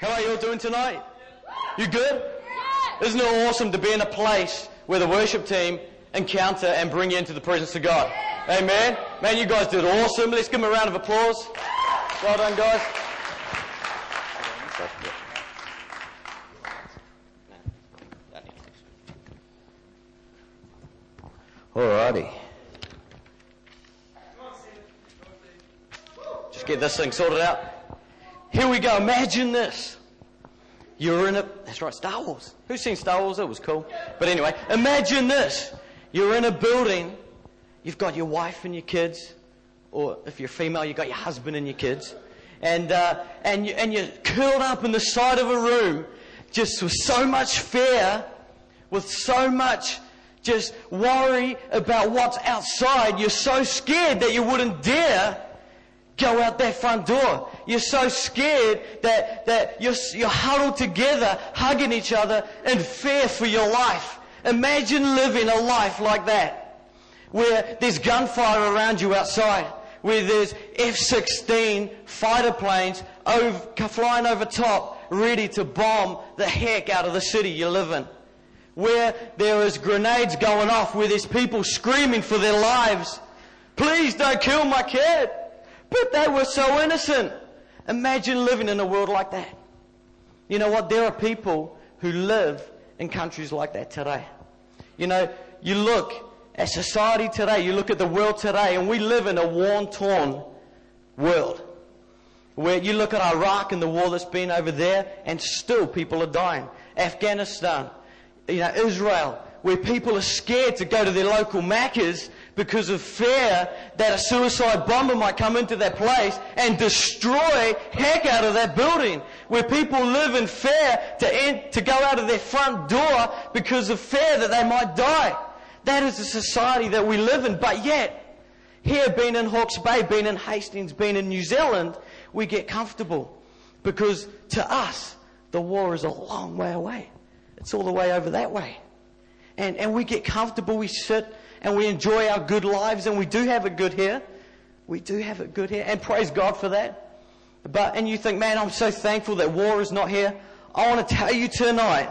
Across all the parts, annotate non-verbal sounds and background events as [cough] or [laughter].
How are you all doing tonight? You good? Isn't it awesome to be in a place where the worship team encounter and bring you into the presence of God? Amen. Man, you guys did awesome. Let's give them a round of applause. Well done, guys. Alrighty. Just get this thing sorted out. Here we go. Imagine this. You're in a, that's right, Star Wars. Who's seen Star Wars? It was cool. But anyway, imagine this. You're in a building. You've got your wife and your kids. Or if you're female, you've got your husband and your kids. And, uh, and, you, and you're curled up in the side of a room just with so much fear, with so much just worry about what's outside. You're so scared that you wouldn't dare go out that front door. You're so scared that, that you're, you're huddled together, hugging each other in fear for your life. Imagine living a life like that, where there's gunfire around you outside, where there's F-16 fighter planes over, flying over top, ready to bomb the heck out of the city you live in. Where there is grenades going off, where there's people screaming for their lives. Please don't kill my kid. But they were so innocent. Imagine living in a world like that. You know what? There are people who live in countries like that today. You know, you look at society today, you look at the world today, and we live in a worn, torn world. Where you look at Iraq and the war that's been over there, and still people are dying. Afghanistan, you know, Israel, where people are scared to go to their local Maccas because of fear that a suicide bomber might come into that place and destroy heck out of that building. Where people live in fear to, to go out of their front door because of fear that they might die. That is the society that we live in. But yet, here being in Hawke's Bay, being in Hastings, being in New Zealand, we get comfortable. Because to us, the war is a long way away. It's all the way over that way. And, and we get comfortable, we sit and we enjoy our good lives, and we do have it good here. We do have it good here, and praise God for that. But, and you think, man, I'm so thankful that war is not here. I want to tell you tonight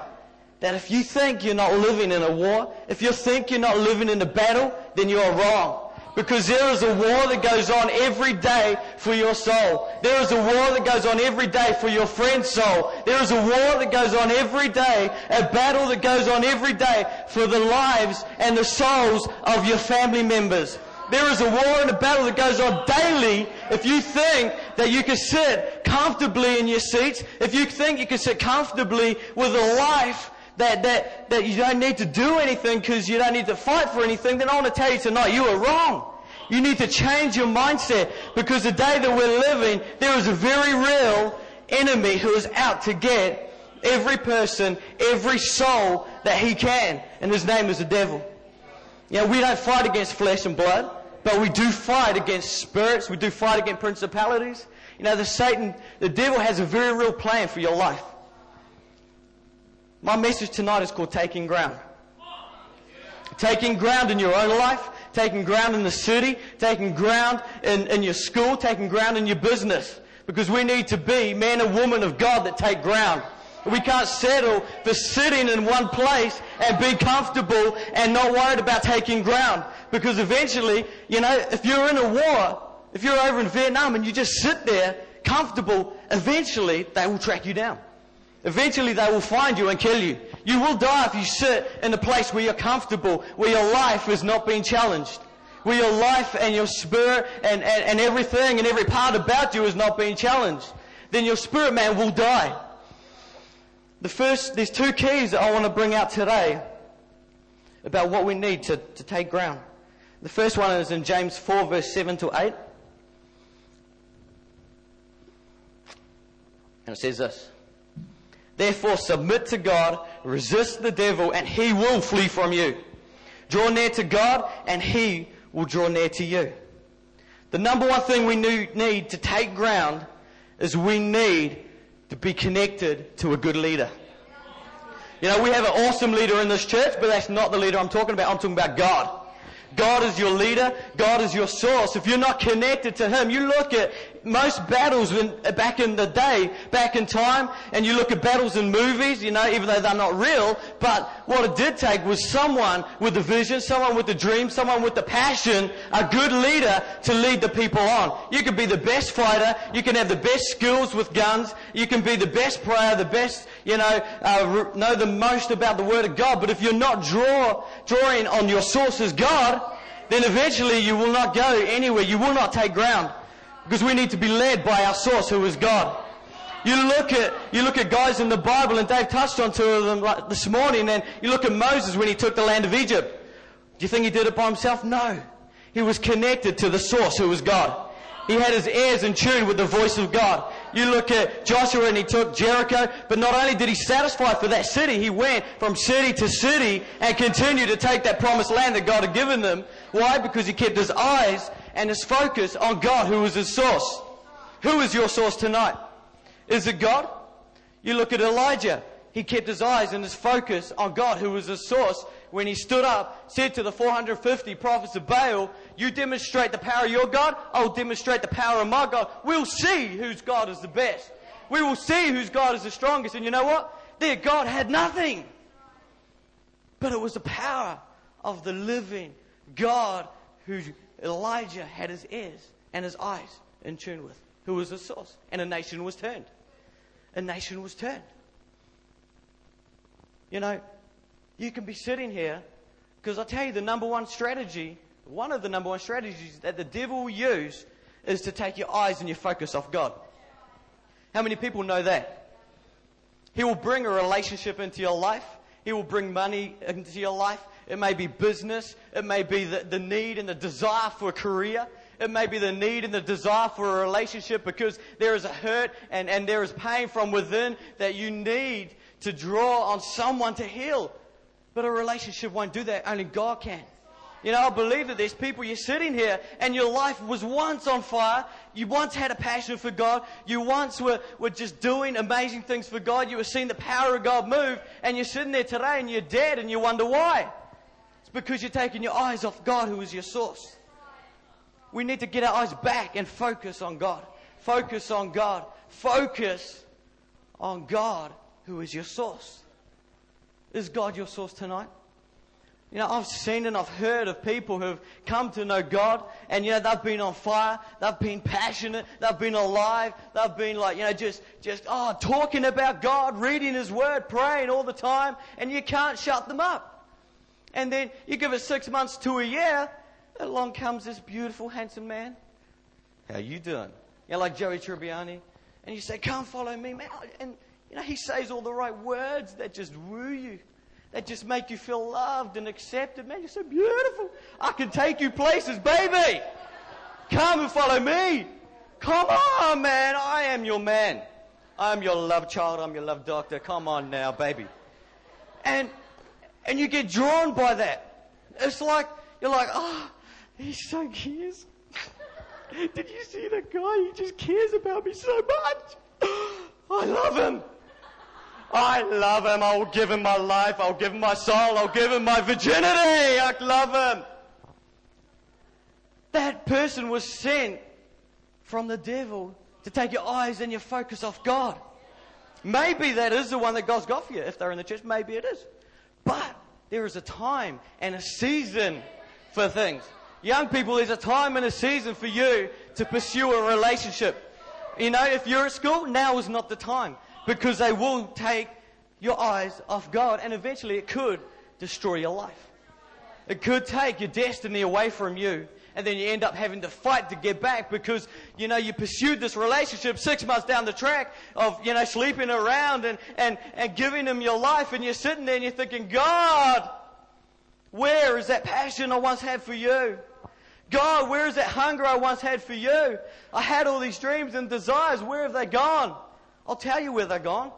that if you think you're not living in a war, if you think you're not living in a battle, then you are wrong. Because there is a war that goes on every day for your soul. There is a war that goes on every day for your friend's soul. There is a war that goes on every day, a battle that goes on every day for the lives and the souls of your family members. There is a war and a battle that goes on daily if you think that you can sit comfortably in your seats, if you think you can sit comfortably with a life that, that, that you don't need to do anything because you don't need to fight for anything, then I want to tell you tonight, you are wrong. You need to change your mindset because the day that we're living, there is a very real enemy who is out to get every person, every soul that he can. And his name is the devil. You know, we don't fight against flesh and blood, but we do fight against spirits. We do fight against principalities. You know, the Satan, the devil has a very real plan for your life. My message tonight is called Taking Ground. Taking ground in your own life, taking ground in the city, taking ground in, in your school, taking ground in your business. Because we need to be men and women of God that take ground. We can't settle for sitting in one place and be comfortable and not worried about taking ground. Because eventually, you know, if you're in a war, if you're over in Vietnam and you just sit there comfortable, eventually they will track you down. Eventually they will find you and kill you. You will die if you sit in a place where you're comfortable, where your life is not being challenged. Where your life and your spirit and, and, and everything and every part about you is not being challenged. Then your spirit man will die. The first, there's two keys that I want to bring out today about what we need to, to take ground. The first one is in James 4 verse 7 to 8. And it says this. Therefore, submit to God, resist the devil, and he will flee from you. Draw near to God, and he will draw near to you. The number one thing we need to take ground is we need to be connected to a good leader. You know, we have an awesome leader in this church, but that's not the leader I'm talking about. I'm talking about God. God is your leader. God is your source. If you're not connected to Him, you look at most battles back in the day, back in time, and you look at battles in movies, you know, even though they're not real, but what it did take was someone with a vision, someone with a dream, someone with the passion, a good leader to lead the people on. You can be the best fighter, you can have the best skills with guns, you can be the best prayer, the best, you know, uh, know the most about the Word of God, but if you're not draw, drawing on your source as God, then eventually you will not go anywhere. You will not take ground. Because we need to be led by our source who is God. You look at, you look at guys in the Bible, and Dave touched on two of them like this morning, and you look at Moses when he took the land of Egypt. Do you think he did it by himself? No. He was connected to the source who was God. He had his ears in tune with the voice of God. You look at Joshua and he took Jericho, but not only did he satisfy for that city, he went from city to city and continued to take that promised land that God had given them. Why? Because he kept his eyes and his focus on God, who was his source. Who is your source tonight? Is it God? You look at Elijah. He kept his eyes and his focus on God, who was his source. When he stood up, said to the 450 prophets of Baal, You demonstrate the power of your God, I'll demonstrate the power of my God. We'll see whose God is the best. We will see whose God is the strongest. And you know what? Their God had nothing. But it was the power of the living God who Elijah had his ears and his eyes in tune with, who was the source. And a nation was turned. A nation was turned. You know, you can be sitting here because I tell you the number one strategy, one of the number one strategies that the devil will use is to take your eyes and your focus off God. How many people know that? He will bring a relationship into your life. He will bring money into your life. It may be business. It may be the, the need and the desire for a career. It may be the need and the desire for a relationship because there is a hurt and, and there is pain from within that you need to draw on someone to heal. But a relationship won't do that. Only God can. You know, I believe that there's people you're sitting here and your life was once on fire. You once had a passion for God. You once were, were just doing amazing things for God. You were seeing the power of God move and you're sitting there today and you're dead and you wonder why. It's because you're taking your eyes off God who is your source. We need to get our eyes back and focus on God. Focus on God. Focus on God who is your source. Is God your source tonight? You know, I've seen and I've heard of people who've come to know God and, you know, they've been on fire, they've been passionate, they've been alive, they've been like, you know, just, just, oh, talking about God, reading His Word, praying all the time, and you can't shut them up. And then you give it six months to a year, along comes this beautiful, handsome man. How you doing? You like Joey Tribbiani. And you say, come follow me, man. Oh, and, you know, he says all the right words that just woo you that just make you feel loved and accepted. Man, you're so beautiful. I can take you places, baby. Come and follow me. Come on, man. I am your man. I'm your love child. I'm your love doctor. Come on now, baby. And, and you get drawn by that. It's like, you're like, ah, oh, he so cares. [laughs] Did you see that guy? He just cares about me so much. [gasps] I love him. I love him. I'll give him my life. I'll give him my soul. I'll give him my virginity. I love him. That person was sent from the devil to take your eyes and your focus off God. Maybe that is the one that God's got for you. If they're in the church, maybe it is. There is a time and a season for things. Young people, there's a time and a season for you to pursue a relationship. You know, if you're at school, now is not the time because they will take your eyes off God and eventually it could destroy your life. It could take your destiny away from you and then you end up having to fight to get back because, you know, you pursued this relationship six months down the track of, you know, sleeping around and, and, and giving them your life and you're sitting there and you're thinking, God, where is that passion I once had for you? God, where is that hunger I once had for you? I had all these dreams and desires. Where have they gone? I'll tell you where they're gone.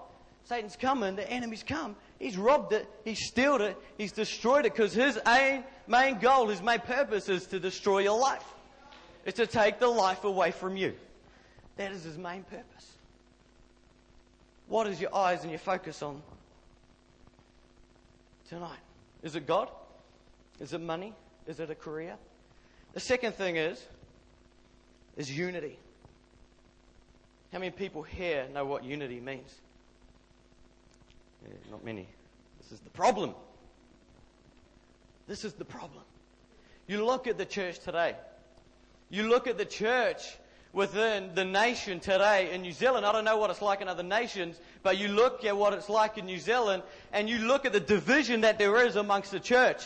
Satan's coming, the enemy's come. He's robbed it, he's stealed it, he's destroyed it because his aim, main goal, his main purpose is to destroy your life. It's to take the life away from you. That is his main purpose. What is your eyes and your focus on tonight? Is it God? Is it money? Is it a career? The second thing is, is unity. How many people here know what unity means? Yeah, not many. This is the problem. This is the problem. You look at the church today. You look at the church within the nation today in New Zealand. I don't know what it's like in other nations, but you look at what it's like in New Zealand and you look at the division that there is amongst the church.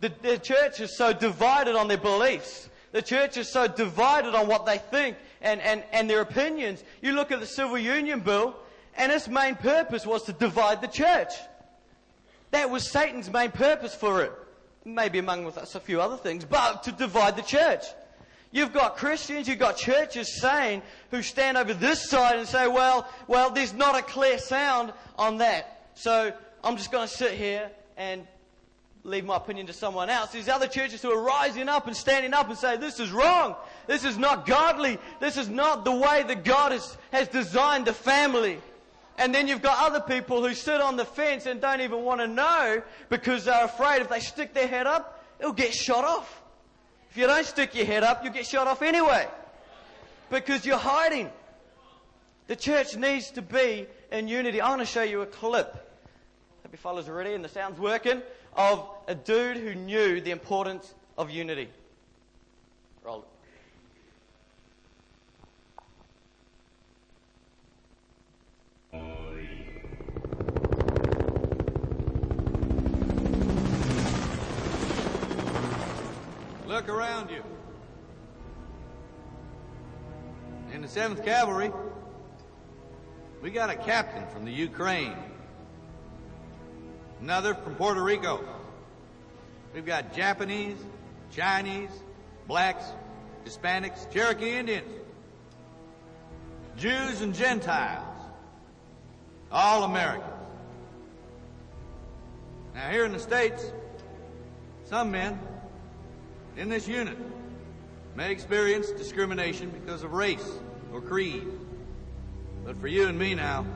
The, the church is so divided on their beliefs. The church is so divided on what they think and, and, and their opinions. You look at the Civil Union Bill, and its main purpose was to divide the church. That was Satan's main purpose for it. Maybe among with us a few other things, but to divide the church. You've got Christians, you've got churches saying, who stand over this side and say, well, well, there's not a clear sound on that. So I'm just going to sit here and leave my opinion to someone else. There's other churches who are rising up and standing up and say, this is wrong. This is not godly. This is not the way that God has, has designed the family. And then you've got other people who sit on the fence and don't even want to know because they're afraid if they stick their head up, it'll get shot off. If you don't stick your head up, you'll get shot off anyway. Because you're hiding. The church needs to be in unity. I want to show you a clip. Hope you fellas are ready and the sound's working. Of a dude who knew the importance of unity. Roll it. Look around you. In the 7th Cavalry, we got a captain from the Ukraine. Another from Puerto Rico. We've got Japanese, Chinese, blacks, Hispanics, Cherokee Indians, Jews and Gentiles. All Americans. Now here in the States, some men in this unit may experience discrimination because of race or creed. But for you and me now,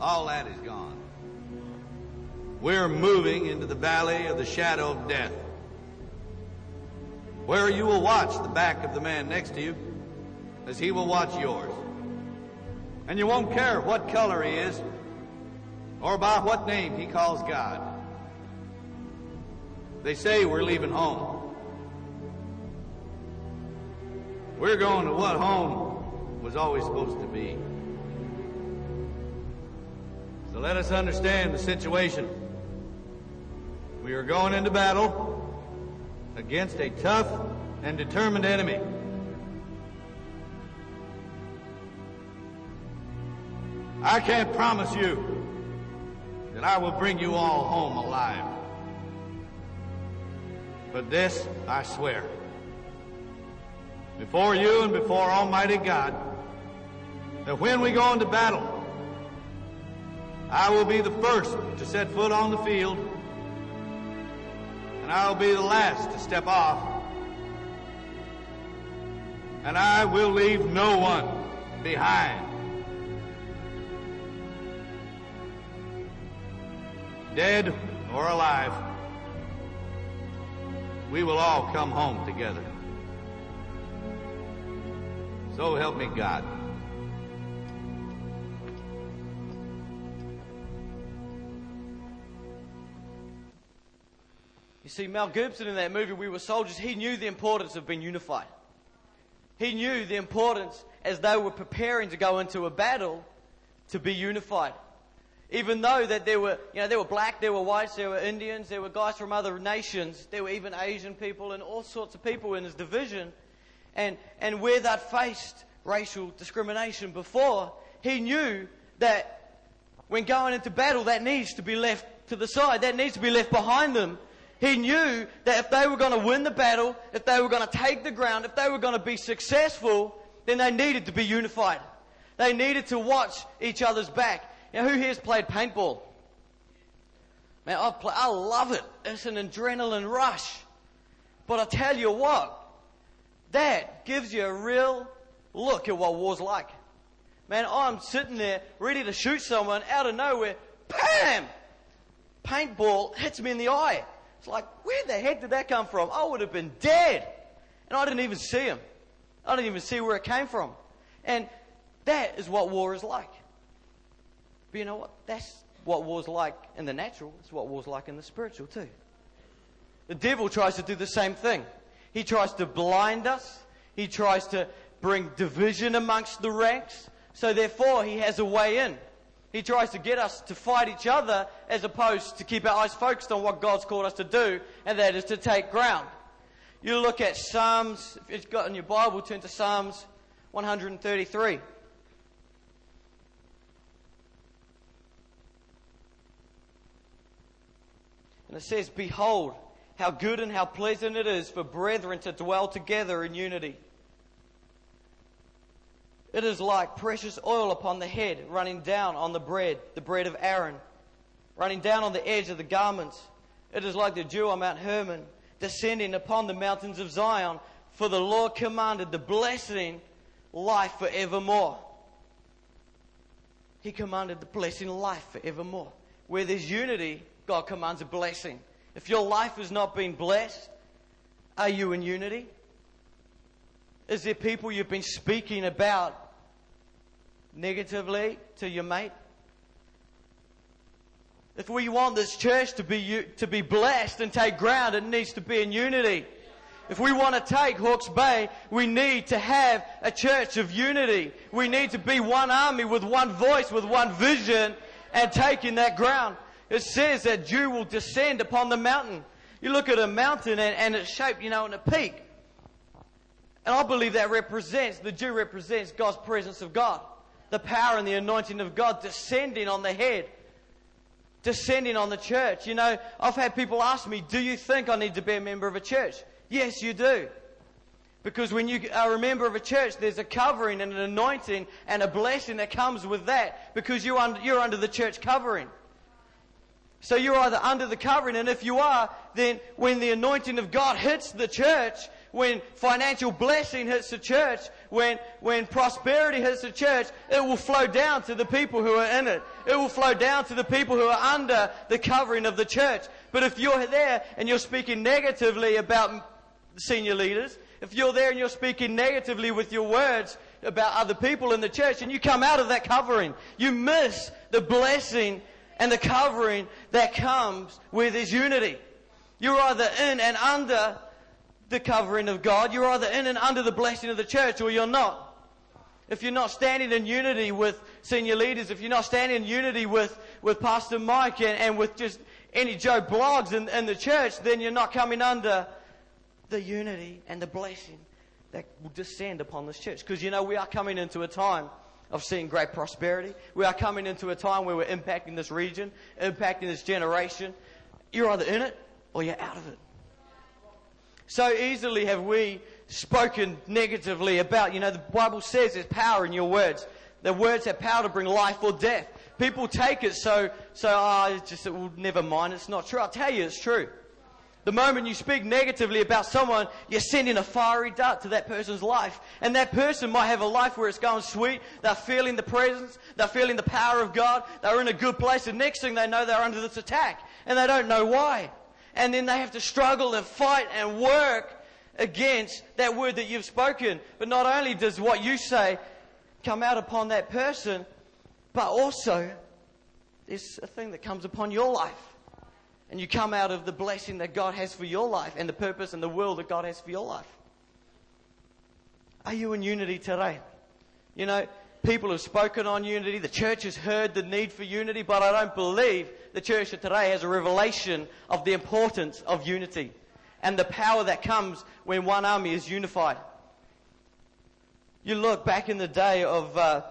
all that is gone. We're moving into the valley of the shadow of death, where you will watch the back of the man next to you as he will watch yours. And you won't care what color he is or by what name he calls God. They say we're leaving home. We're going to what home was always supposed to be. So let us understand the situation. We are going into battle against a tough and determined enemy. I can't promise you that I will bring you all home alive. But this I swear. Before you and before Almighty God, that when we go into battle, I will be the first to set foot on the field, and I will be the last to step off, and I will leave no one behind. Dead or alive we will all come home together. So help me God. You see, Mel Gibson in that movie, We Were Soldiers, he knew the importance of being unified. He knew the importance as they were preparing to go into a battle to be unified. Even though that there were, you know, there were black, there were whites, there were Indians, there were guys from other nations, there were even Asian people and all sorts of people in his division. And, and where they'd faced racial discrimination before, he knew that when going into battle, that needs to be left to the side, that needs to be left behind them. He knew that if they were going to win the battle, if they were going to take the ground, if they were going to be successful, then they needed to be unified. They needed to watch each other's back. Now, who here's played paintball? Man, I, play, I love it. It's an adrenaline rush. But I tell you what, that gives you a real look at what war's like. Man, I'm sitting there ready to shoot someone out of nowhere. Bam! Paintball hits me in the eye. It's like, where the heck did that come from? I would have been dead. And I didn't even see him. I didn't even see where it came from. And that is what war is like. But you know what? That's what war's like in the natural. It's what war's like in the spiritual too. The devil tries to do the same thing. He tries to blind us. He tries to bring division amongst the ranks. So therefore, he has a way in. He tries to get us to fight each other as opposed to keep our eyes focused on what God's called us to do, and that is to take ground. You look at Psalms, if you've got in your Bible, turn to Psalms 133. It says, Behold, how good and how pleasant it is for brethren to dwell together in unity. It is like precious oil upon the head, running down on the bread, the bread of Aaron, running down on the edge of the garments. It is like the dew on Mount Hermon, descending upon the mountains of Zion. For the Lord commanded the blessing, life forevermore. He commanded the blessing, life forevermore. Where there's unity, God commands a blessing. If your life has not been blessed, are you in unity? Is there people you've been speaking about negatively to your mate? If we want this church to be, to be blessed and take ground, it needs to be in unity. If we want to take Hawke's Bay, we need to have a church of unity. We need to be one army with one voice, with one vision, and taking that ground. It says that dew will descend upon the mountain. You look at a mountain and, and it's shaped, you know, in a peak. And I believe that represents, the dew represents God's presence of God. The power and the anointing of God descending on the head. Descending on the church. You know, I've had people ask me, do you think I need to be a member of a church? Yes, you do. Because when you are a member of a church, there's a covering and an anointing and a blessing that comes with that because under, you're under the church covering. So you're either under the covering, and if you are, then when the anointing of God hits the church, when financial blessing hits the church, when, when prosperity hits the church, it will flow down to the people who are in it. It will flow down to the people who are under the covering of the church. But if you're there and you're speaking negatively about senior leaders, if you're there and you're speaking negatively with your words about other people in the church and you come out of that covering, you miss the blessing and the covering that comes with His unity. You're either in and under the covering of God, you're either in and under the blessing of the church, or you're not. If you're not standing in unity with senior leaders, if you're not standing in unity with, with Pastor Mike and, and with just any Joe Bloggs in, in the church, then you're not coming under the unity and the blessing that will descend upon this church. Because you know, we are coming into a time of seeing great prosperity. We are coming into a time where we're impacting this region, impacting this generation. You're either in it or you're out of it. So easily have we spoken negatively about, you know, the Bible says there's power in your words. The words have power to bring life or death. People take it so, so, oh, it's just, well, never mind, it's not true. I'll tell you, it's true. The moment you speak negatively about someone, you're sending a fiery dart to that person's life. And that person might have a life where it's going sweet. They're feeling the presence. They're feeling the power of God. They're in a good place. And next thing they know, they're under this attack. And they don't know why. And then they have to struggle and fight and work against that word that you've spoken. But not only does what you say come out upon that person, but also there's a thing that comes upon your life and you come out of the blessing that God has for your life and the purpose and the will that God has for your life. Are you in unity today? You know, people have spoken on unity. The church has heard the need for unity, but I don't believe the church of today has a revelation of the importance of unity and the power that comes when one army is unified. You look back in the day of uh,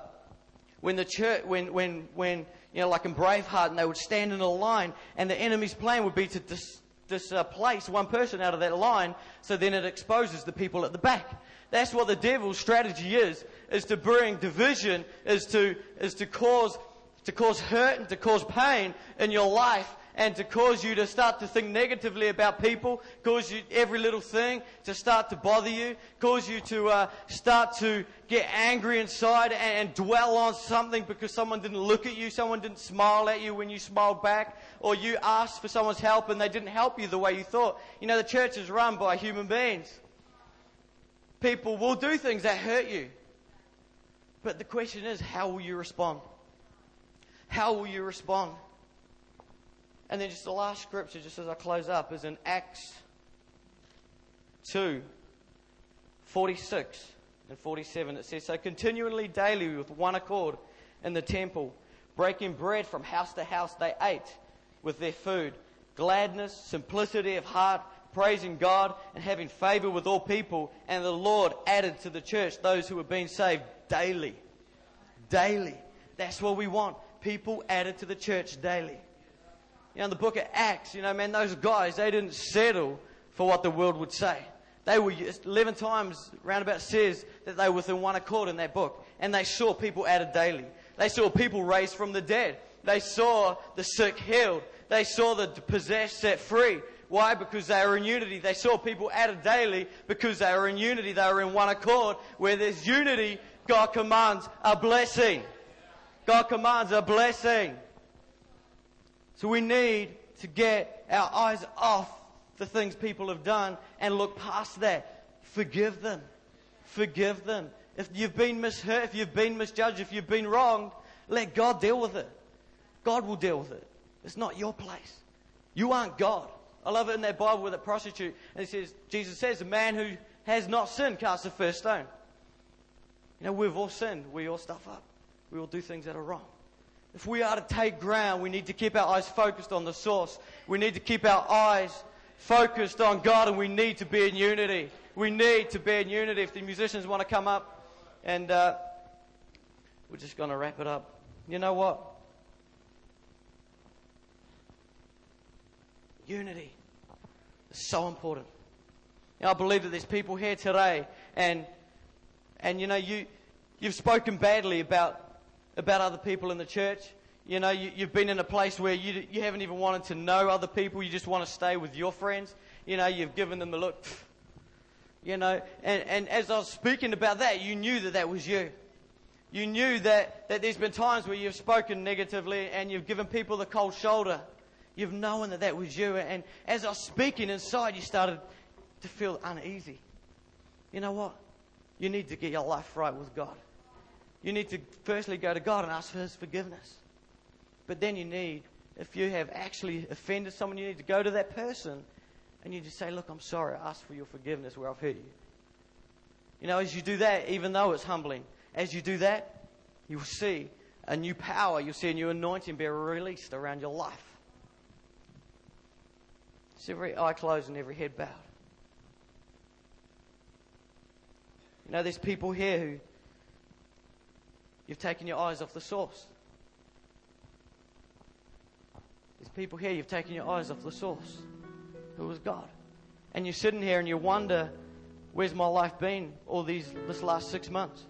when the church, when when when you know, like in Braveheart, and they would stand in a line, and the enemy's plan would be to dis- displace one person out of that line, so then it exposes the people at the back. That's what the devil's strategy is, is to bring division, is to, is to cause, to cause hurt and to cause pain in your life, and to cause you to start to think negatively about people, cause you every little thing to start to bother you, cause you to uh, start to get angry inside and, and dwell on something because someone didn't look at you, someone didn't smile at you when you smiled back, or you asked for someone's help and they didn't help you the way you thought. You know, the church is run by human beings. People will do things that hurt you. But the question is, how will you respond? How will you respond? And then just the last scripture, just as I close up, is in Acts 2 46 and 47. It says, So continually daily with one accord in the temple, breaking bread from house to house, they ate with their food. Gladness, simplicity of heart, praising God, and having favor with all people. And the Lord added to the church those who were being saved daily. Daily. That's what we want. People added to the church daily. You know, in the book of Acts, you know, man, those guys, they didn't settle for what the world would say. They were 11 times roundabout says that they were within one accord in that book. And they saw people added daily. They saw people raised from the dead. They saw the sick healed. They saw the possessed set free. Why? Because they were in unity. They saw people added daily because they were in unity. They were in one accord. Where there's unity, God commands a blessing. God commands a blessing. So we need to get our eyes off the things people have done and look past that. Forgive them. Forgive them. If you've been mishurt, if you've been misjudged, if you've been wronged, let God deal with it. God will deal with it. It's not your place. You aren't God. I love it in that Bible with a prostitute. And it says, Jesus says, a man who has not sinned casts the first stone. You know, we've all sinned. We all stuff up. We all do things that are wrong. If we are to take ground, we need to keep our eyes focused on the source. We need to keep our eyes focused on God and we need to be in unity. We need to be in unity. If the musicians want to come up and uh, we're just going to wrap it up. You know what? Unity is so important. I believe that there's people here today and and you know you you've spoken badly about about other people in the church. You know, you, have been in a place where you, you haven't even wanted to know other people. You just want to stay with your friends. You know, you've given them the look. You know, and, and as I was speaking about that, you knew that that was you. You knew that, that there's been times where you've spoken negatively and you've given people the cold shoulder. You've known that that was you. And as I was speaking inside, you started to feel uneasy. You know what? You need to get your life right with God. You need to firstly go to God and ask for His forgiveness. But then you need, if you have actually offended someone, you need to go to that person and you just say, Look, I'm sorry. I ask for your forgiveness where I've hurt you. You know, as you do that, even though it's humbling, as you do that, you'll see a new power, you'll see a new anointing be released around your life. It's every eye closed and every head bowed. You know, there's people here who you've taken your eyes off the source. There's people here, you've taken your eyes off the source, who was God. And you're sitting here and you wonder, where's my life been all these this last six months?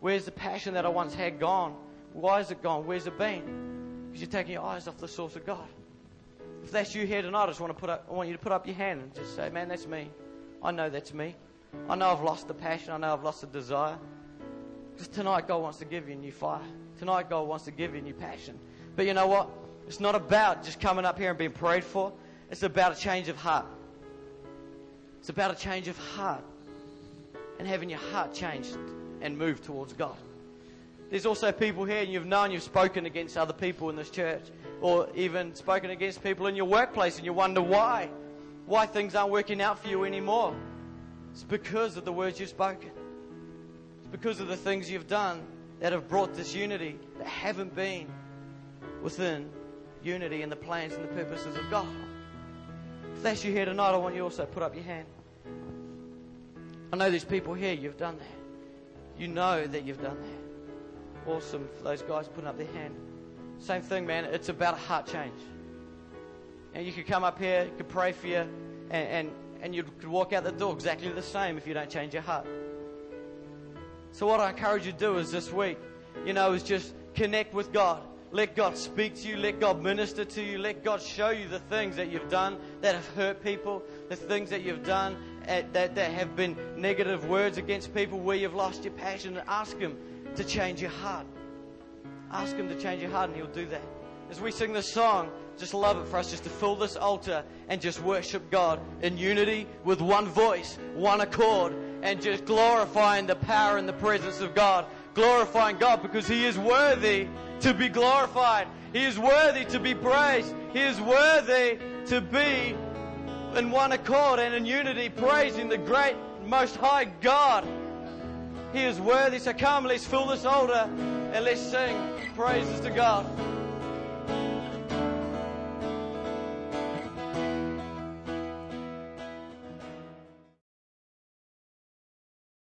Where's the passion that I once had gone? Why is it gone? Where's it been? Because you're taking your eyes off the source of God. If that's you here tonight, I just want to put up, I want you to put up your hand and just say, man, that's me. I know that's me. I know I've lost the passion. I know I've lost the desire. Because tonight God wants to give you a new fire. Tonight God wants to give you a new passion. But you know what? It's not about just coming up here and being prayed for. It's about a change of heart. It's about a change of heart and having your heart changed and moved towards God. There's also people here, and you've known you've spoken against other people in this church, or even spoken against people in your workplace, and you wonder why. Why things aren't working out for you anymore. It's because of the words you've spoken. Because of the things you've done that have brought this unity that haven't been within unity and the plans and the purposes of God. If that's you here tonight, I want you also put up your hand. I know there's people here, you've done that. You know that you've done that. Awesome for those guys putting up their hand. Same thing, man. It's about a heart change. And you could come up here, you could pray for you, and, and, and you could walk out the door exactly the same if you don't change your heart. So what I encourage you to do is this week, you know, is just connect with God Let God speak to you. Let God minister to you. Let God show you the things that you've done that have hurt people, the things that you've done eh, that, that have been negative words against people where you've lost your passion. And ask Him to change your heart. Ask Him to change your heart, and He'll do that. As we sing this song, just love it for us just to fill this altar and just worship God in unity with one voice, one accord, and just glorifying the power and the presence of God. Glorifying God because He is worthy to be glorified. He is worthy to be praised. He is worthy to be in one accord and in unity, praising the great, most high God. He is worthy. So come, let's fill this altar and let's sing praises to God.